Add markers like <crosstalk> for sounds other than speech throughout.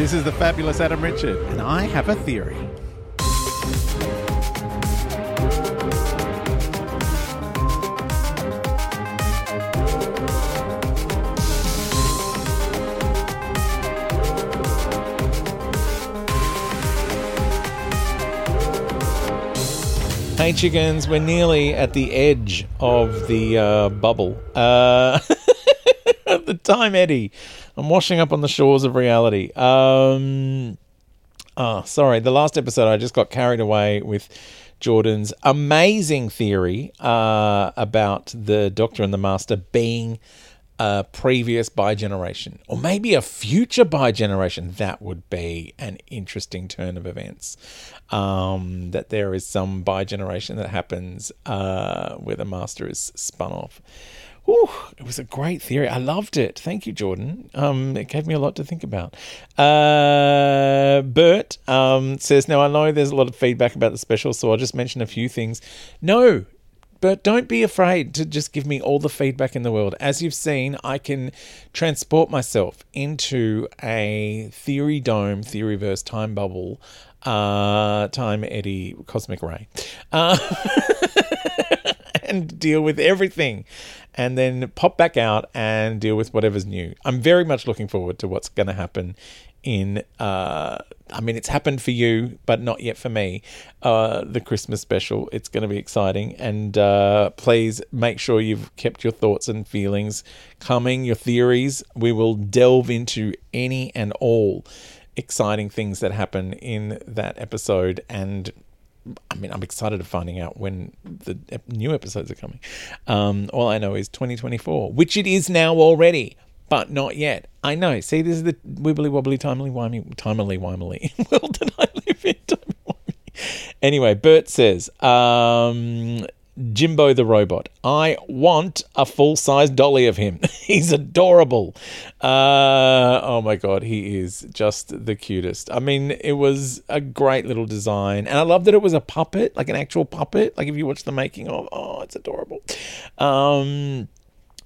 This is the fabulous Adam Richard, and I have a theory. Hey chickens, we're nearly at the edge of the uh, bubble. Uh, <laughs> the time, eddy, I'm washing up on the shores of reality. Um, oh, sorry, the last episode I just got carried away with Jordan's amazing theory uh, about the Doctor and the Master being a previous bi generation, or maybe a future bi generation. That would be an interesting turn of events. Um, that there is some bi generation that happens uh, where the master is spun off. Whew, it was a great theory. I loved it. Thank you, Jordan. Um, it gave me a lot to think about. Uh, Bert um, says, Now I know there's a lot of feedback about the special, so I'll just mention a few things. No, but don't be afraid to just give me all the feedback in the world. As you've seen, I can transport myself into a theory dome, theoryverse time bubble, uh, time eddy, cosmic ray, uh, <laughs> and deal with everything, and then pop back out and deal with whatever's new. I'm very much looking forward to what's going to happen in uh I mean it's happened for you but not yet for me uh the Christmas special it's going to be exciting and uh please make sure you've kept your thoughts and feelings coming your theories we will delve into any and all exciting things that happen in that episode and I mean, I'm excited to finding out when the new episodes are coming. Um, all I know is 2024, which it is now already, but not yet. I know. See, this is the wibbly wobbly, timely, wimey, timely, wimely <laughs> world that I live in. Anyway, Bert says, um, Jimbo the robot. I want a full size dolly of him. <laughs> He's adorable. Uh, oh my god, he is just the cutest. I mean, it was a great little design, and I love that it was a puppet, like an actual puppet. Like if you watch the making of, oh, it's adorable. Um,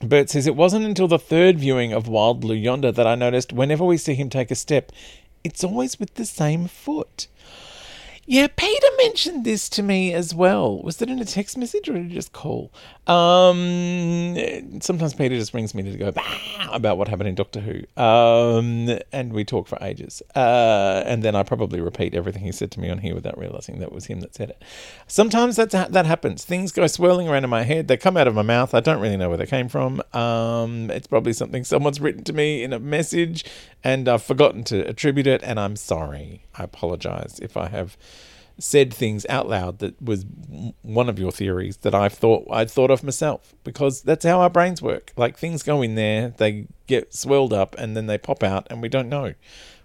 Bert says it wasn't until the third viewing of Wild Blue Yonder that I noticed whenever we see him take a step, it's always with the same foot. Yeah, Peter mentioned this to me as well. Was it in a text message or did he just call? Um, sometimes Peter just rings me to go about what happened in Doctor Who, um, and we talk for ages. Uh, and then I probably repeat everything he said to me on here without realizing that was him that said it. Sometimes that's that happens. Things go swirling around in my head. They come out of my mouth. I don't really know where they came from. Um, it's probably something someone's written to me in a message, and I've forgotten to attribute it. And I'm sorry. I apologize if I have said things out loud that was one of your theories that I thought I'd thought of myself because that's how our brains work. Like things go in there, they get swelled up, and then they pop out, and we don't know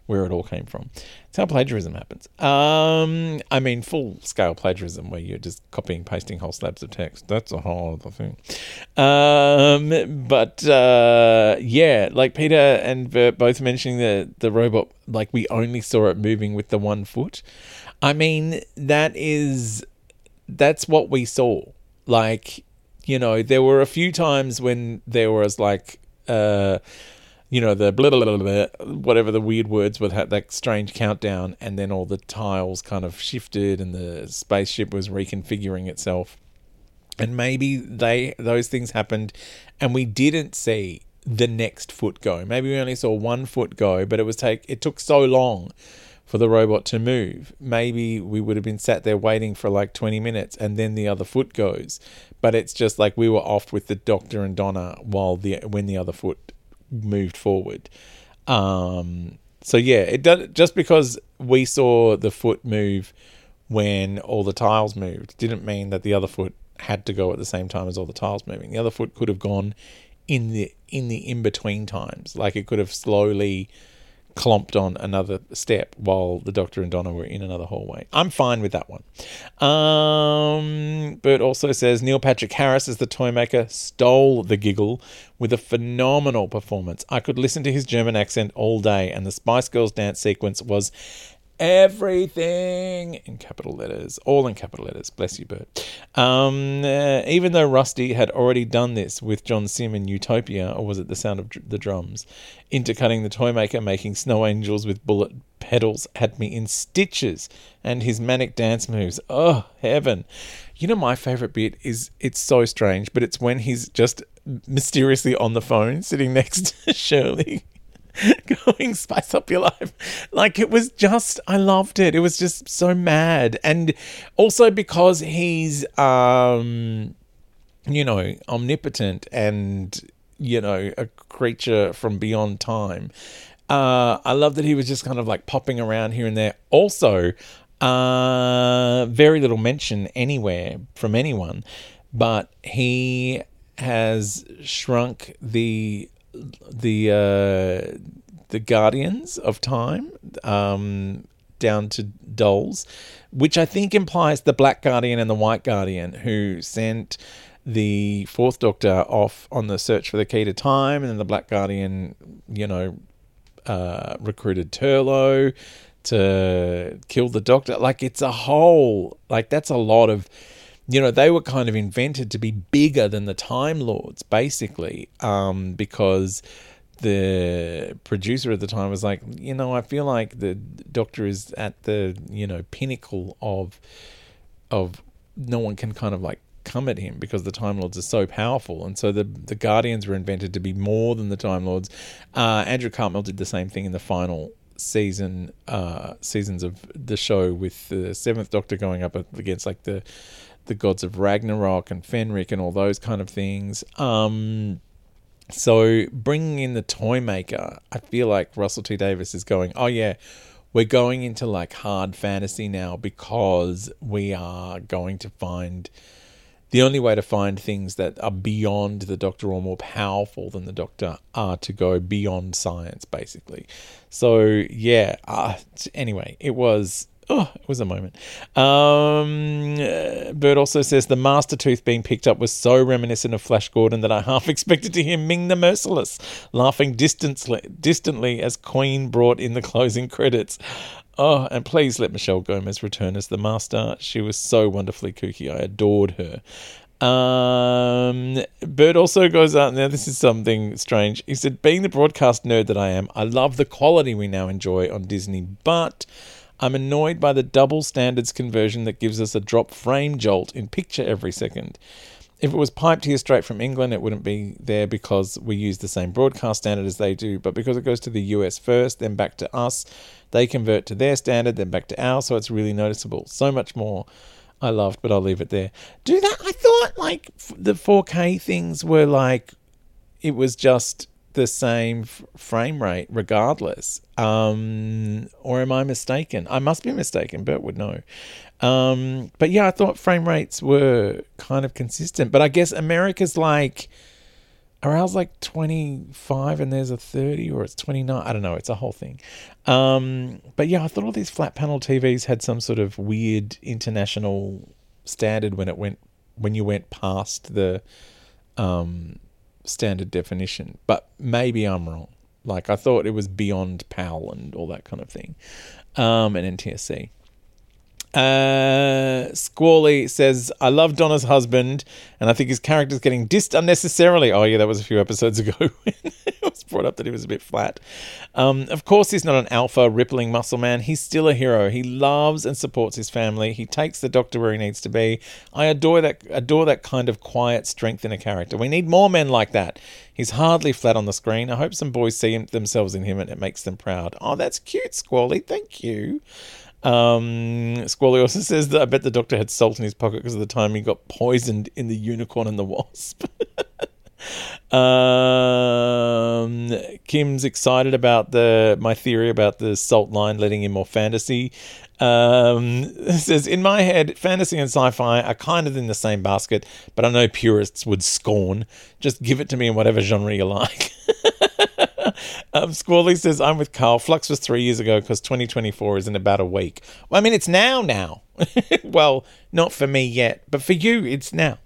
where it all came from. It's how plagiarism happens. Um, I mean, full scale plagiarism where you're just copying, pasting whole slabs of text. That's a whole other thing. Um, but uh, yeah, like Peter and Bert both mentioning the the robot, like we only saw it moving with the one foot. I mean, that is that's what we saw. Like, you know, there were a few times when there was like uh, you know, the blah, blah, blah, blah, whatever the weird words with that, that strange countdown, and then all the tiles kind of shifted and the spaceship was reconfiguring itself. And maybe they those things happened and we didn't see the next foot go. Maybe we only saw one foot go, but it was take it took so long for the robot to move. Maybe we would have been sat there waiting for like 20 minutes and then the other foot goes. But it's just like we were off with the doctor and Donna while the when the other foot moved forward. Um, so yeah, it does just because we saw the foot move when all the tiles moved didn't mean that the other foot had to go at the same time as all the tiles moving. The other foot could have gone in the in the in between times, like it could have slowly clomped on another step while the Doctor and Donna were in another hallway. I'm fine with that one. Um, Bert also says Neil Patrick Harris as the toy maker stole the giggle with a phenomenal performance. I could listen to his German accent all day, and the Spice Girls dance sequence was everything in capital letters, all in capital letters. Bless you, Bert. Um, uh, even though Rusty had already done this with John Simm in Utopia, or was it the sound of dr- the drums? Intercutting the toy maker, making snow angels with bullet pedals had me in stitches, and his manic dance moves. Oh, heaven. You know, my favorite bit is it's so strange, but it's when he's just mysteriously on the phone sitting next <laughs> to Shirley. <laughs> going spice up your life. Like it was just I loved it. It was just so mad. And also because he's um you know, omnipotent and you know, a creature from beyond time. Uh I love that he was just kind of like popping around here and there. Also, uh very little mention anywhere from anyone, but he has shrunk the the uh, the Guardians of Time um, down to dolls, which I think implies the Black Guardian and the White Guardian, who sent the Fourth Doctor off on the search for the key to time, and then the Black Guardian, you know, uh, recruited Turlough to kill the Doctor. Like it's a whole, like that's a lot of you know, they were kind of invented to be bigger than the Time Lords, basically, um, because the producer at the time was like, you know, I feel like the Doctor is at the you know pinnacle of of no one can kind of like come at him because the Time Lords are so powerful, and so the the Guardians were invented to be more than the Time Lords. Uh, Andrew Cartmel did the same thing in the final season uh, seasons of the show with the Seventh Doctor going up against like the the gods of Ragnarok and Fenric and all those kind of things. Um, so bringing in the toy maker, I feel like Russell T Davies is going, oh yeah, we're going into like hard fantasy now because we are going to find the only way to find things that are beyond the doctor or more powerful than the doctor are to go beyond science basically so yeah uh, anyway it was Oh, it was a moment. Um, Bert also says the master tooth being picked up was so reminiscent of Flash Gordon that I half <laughs> expected to hear Ming the Merciless laughing distantly, distantly as Queen brought in the closing credits. Oh, and please let Michelle Gomez return as the master. She was so wonderfully kooky. I adored her. Um, Bert also goes out. Now, this is something strange. He said, Being the broadcast nerd that I am, I love the quality we now enjoy on Disney, but I'm annoyed by the double standards conversion that gives us a drop frame jolt in picture every second. If it was piped here straight from England, it wouldn't be there because we use the same broadcast standard as they do. But because it goes to the US first, then back to us, they convert to their standard, then back to ours, so it's really noticeable. So much more I loved, but I'll leave it there. Do that? I thought like the 4K things were like, it was just the same f- frame rate regardless. Um, or am I mistaken? I must be mistaken. Bert would know. Um, but yeah, I thought frame rates were kind of consistent. But I guess America's like, are ours like 25 and there's a 30 or it's 29? I don't know. It's a whole thing. Um, but yeah, I thought all these flat panel TVs had some sort of weird international standard when it went, when you went past the, um, standard definition, but maybe I'm wrong. Like I thought it was beyond PAL and all that kind of thing, um, and NTSC. Uh, Squally says, I love Donna's husband, and I think his character's getting dissed unnecessarily. Oh, yeah, that was a few episodes ago. <laughs> it was brought up that he was a bit flat. Um, of course, he's not an alpha, rippling muscle man. He's still a hero. He loves and supports his family. He takes the doctor where he needs to be. I adore that, adore that kind of quiet strength in a character. We need more men like that. He's hardly flat on the screen. I hope some boys see him, themselves in him and it makes them proud. Oh, that's cute, Squally. Thank you. Um, Squally also says that I bet the doctor had salt in his pocket because of the time he got poisoned in the unicorn and the wasp. <laughs> um, Kim's excited about the my theory about the salt line letting in more fantasy. Um, <laughs> says in my head, fantasy and sci-fi are kind of in the same basket, but I know purists would scorn. Just give it to me in whatever genre you like. <laughs> <laughs> um, Squally says, I'm with Carl. Flux was three years ago because 2024 is in about a week. Well, I mean, it's now, now. <laughs> well, not for me yet, but for you, it's now.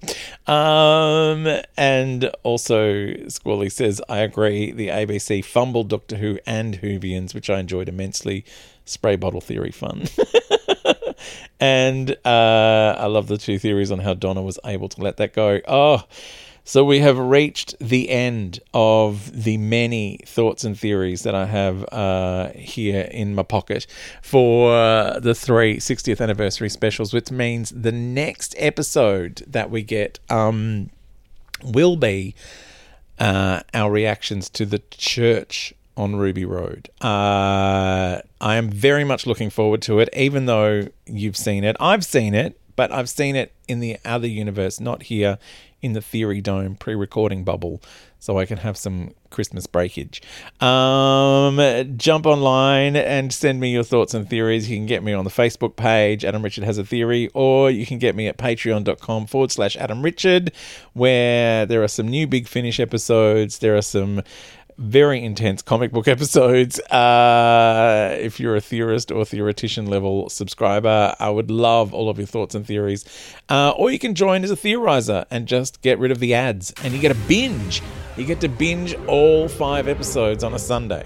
Um, and also, Squally says, I agree. The ABC fumbled Doctor Who and Whovians, which I enjoyed immensely. Spray bottle theory fun. <laughs> and uh, I love the two theories on how Donna was able to let that go. Oh, so we have reached the end of the many thoughts and theories that I have uh, here in my pocket for uh, the three 60th anniversary specials, which means the next episode that we get um, will be uh, our reactions to the church on Ruby Road. Uh, I am very much looking forward to it, even though you've seen it. I've seen it, but I've seen it in the other universe, not here in the Theory Dome pre recording bubble so I can have some Christmas breakage. Um, jump online and send me your thoughts and theories. You can get me on the Facebook page, Adam Richard Has a Theory, or you can get me at patreon.com forward slash Adam Richard, where there are some new Big Finish episodes. There are some very intense comic book <laughs> episodes. Uh, if you're a theorist or theoretician level subscriber, I would love all of your thoughts and theories. Uh, or you can join as a theorizer and just get rid of the ads, and you get a binge. You get to binge all five episodes on a Sunday.